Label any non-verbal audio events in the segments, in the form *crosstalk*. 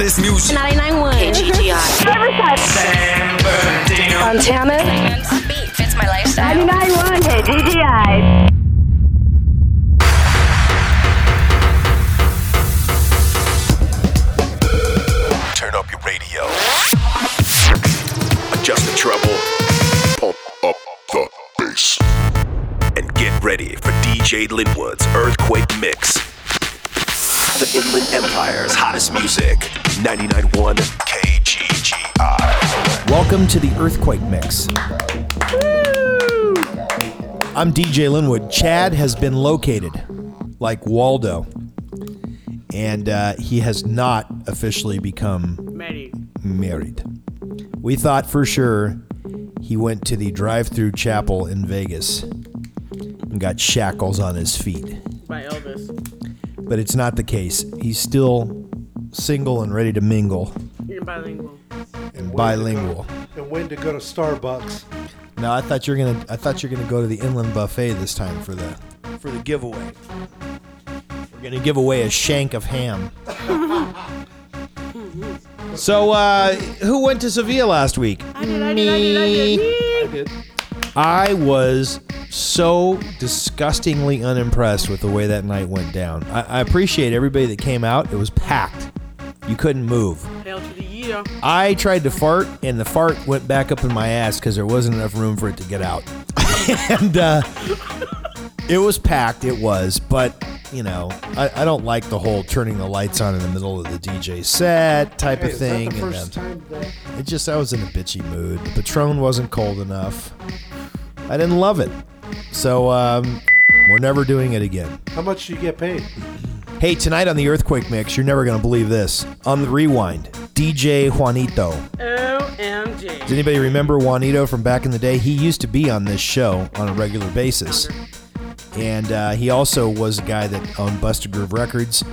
hottest music. 99.1 KGGI. San Bernardino. Montana. Beat fits my lifestyle. 99.1 KGGI. Turn up your radio. Adjust the treble. Pump up the bass. And get ready for DJ Linwood's Earthquake Mix. The Inland Empire's hottest music. 99.1 KGGI. Welcome to the Earthquake Mix. I'm DJ Linwood. Chad has been located, like Waldo, and uh, he has not officially become married. We thought for sure he went to the drive-through chapel in Vegas and got shackles on his feet, by Elvis. But it's not the case. He's still single and ready to mingle You're bilingual. and bilingual. and when to go to Starbucks. No, I thought you're gonna. I thought you're gonna go to the inland buffet this time for the for the giveaway. We're gonna give away a shank of ham. *laughs* so, uh, who went to Sevilla last week? I did, I did, I did, I did. I did. I was so disgustingly unimpressed with the way that night went down. I, I appreciate everybody that came out. It was packed. You couldn't move. Hail to the year. I tried to fart, and the fart went back up in my ass because there wasn't enough room for it to get out. *laughs* and uh, it was packed, it was, but you know, I, I don't like the whole turning the lights on in the middle of the DJ set type Hey, of is that thing. the and, first um, time that it just, I was in a bitchy mood. The Patron wasn't cold enough. I didn't love it. So, um, we're never doing it again. how much do you get paid? Hey, tonight on the Earthquake Mix, you're never going to believe this. On the rewind, DJ Juanito. OMG. Does anybody remember Juanito from back in the day? He used to be on this show on a regular basis. And uh, he also was a guy that owned Buster Groove Records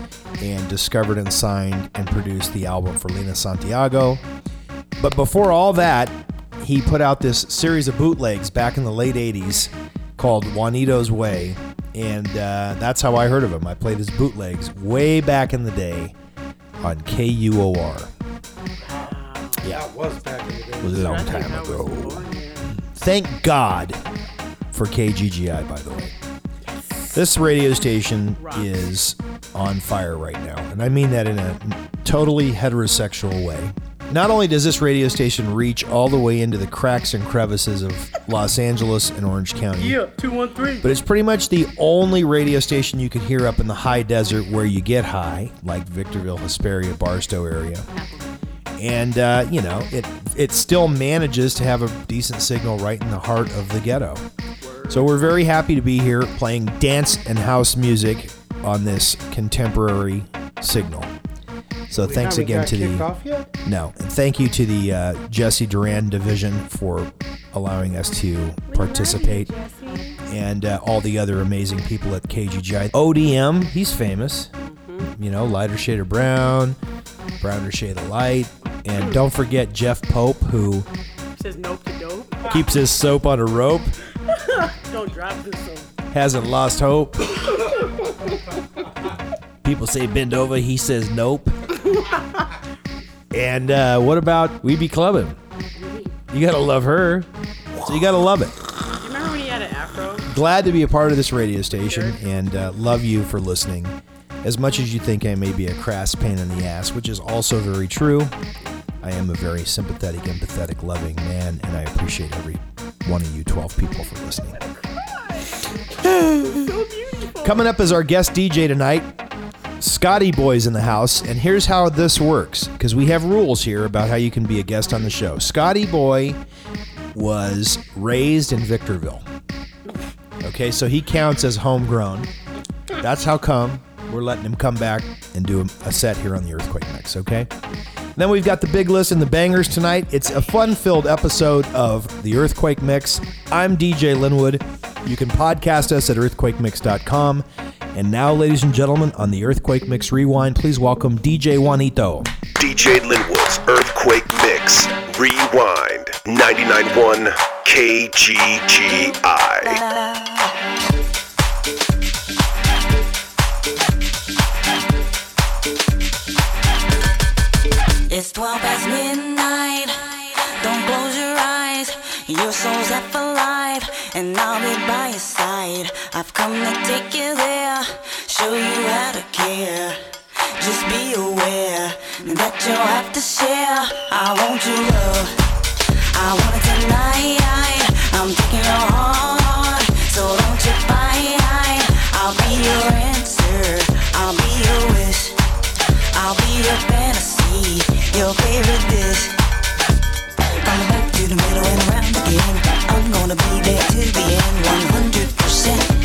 and discovered and signed and produced the album for Lina Santiago. But before all that, he put out this series of bootlegs back in the late 80s called Juanito's Way. And uh, that's how I heard of him. I played his bootlegs way back in the day on KUOR. That was back in the day. It was a long time ago. Thank God for KGGI, by the way. This radio station is on fire right now, and I mean that in a totally heterosexual way. Not only does this radio station reach all the way into the cracks and crevices of Los Angeles and Orange County, Yeah, 213. but it's pretty much the only radio station you can hear up in the high desert where you get high, like Victorville, Hesperia, Barstow area. And uh, you know, it it still manages to have a decent signal right in the heart of the ghetto. So we're very happy to be here playing dance and house music on this contemporary signal. So We thanks again to the no, and thank you to the uh, Jesse Duran division for allowing us to participate, and uh, all the other amazing people at KGGI. ODM, he's famous. You know, lighter shade of brown, browner shade of light, and don't forget Jeff Pope, who Says nope to dope. keeps his soap on a rope, *laughs* Don't drop this one. hasn't lost hope. *laughs* People say bend over, he says nope. And uh, what about We Be Clubbing? You gotta love her. So you gotta love it. Remember when he had an afro? Glad to be a part of this radio station and uh, love you for listening. As much as you think I may be a crass pain in the ass, which is also very true, I am a very sympathetic, empathetic, loving man, and I appreciate every one of you 12 people for listening. *sighs* So beautiful. Coming up as our guest DJ tonight, Scotty Boy's in the house, and here's how this works because we have rules here about how you can be a guest on the show. Scotty Boy was raised in Victorville. Okay, so he counts as homegrown. That's how come we're letting him come back and do a, set here on the Earthquake Mix, okay? Then we've got the big list and the bangers tonight. It's a fun filled episode of the Earthquake Mix. I'm DJ Linwood. You can podcast us at earthquakemix.com. And now, ladies and gentlemen, on the Earthquake Mix Rewind, please welcome DJ Juanito. DJ Linwood's Earthquake Mix. Rewind. 99.1 KGGI. It's 12 past midnight. Don't close your eyes. Your soul's left alive, and I'll be by your side. I've come to take you there, show you how to care. Just be aware that you'll have to share. I want your love. I want it tonight. I'm taking your heart, so don't you fight. I'll be your answer. I'll be your wish. I'll be your fantasy, your favorite dish. From the back to the middle and around again. I'm gonna be there to the end, 100%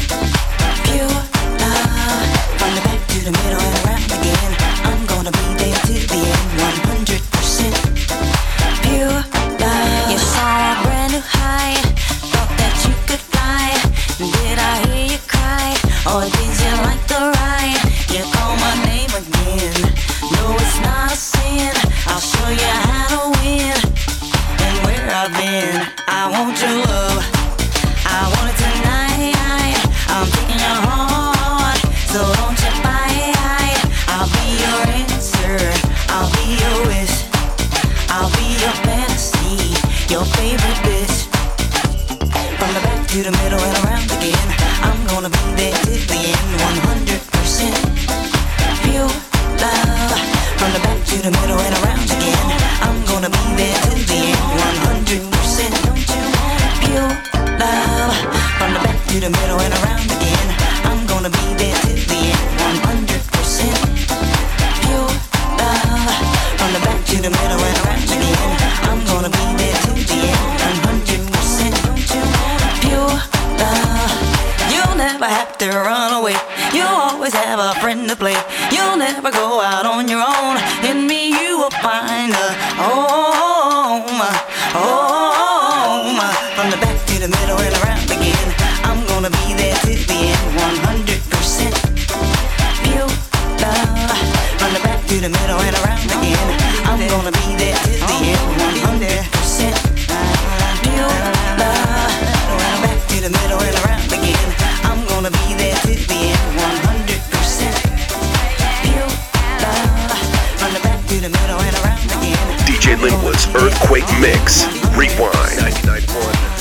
Oh, or did you like the ride? You call my name again. No, it's not a sin. I'll show you how to win and where I've been. I want your love. I want it tonight. I'm your heart, so don't you fight. I'll be your answer. I'll be your wish. I'll be your fantasy, your favorite bitch. From the back to the middle and around again. I'm gonna be there the back to the middle and around again. I'm gonna be there to the end. 100% pure love. Back to the middle and around again. I'm gonna be there to the end. 100% pure love. From the back to the middle and around again. DJ Linwood's Earthquake Mix. Rewind. 99.1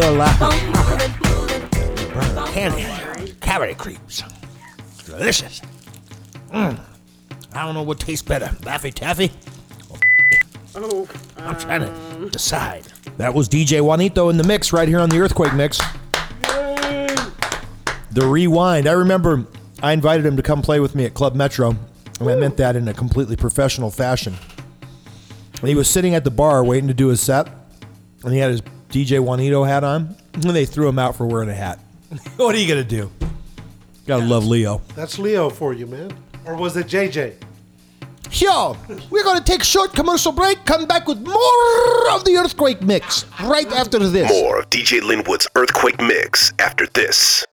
la. Candy, cavity creeps. Delicious. Mm. I don't know what tastes better, Laffy Taffy. Oh, I'm trying to decide. That was DJ Juanito in the mix right here on the Earthquake Mix. The rewind. I remember I invited him to come play with me at Club Metro, and I meant that in a completely professional fashion. And he was sitting at the bar waiting to do his set, and he had his DJ Juanito hat on, and they threw him out for wearing a hat. *laughs* what are you gonna do? Gotta love Leo. That's Leo for you, man. Or was it JJ? Yo, we're gonna take a short commercial break. Come back with more of the Earthquake Mix right after this. More of DJ Linwood's Earthquake Mix after this.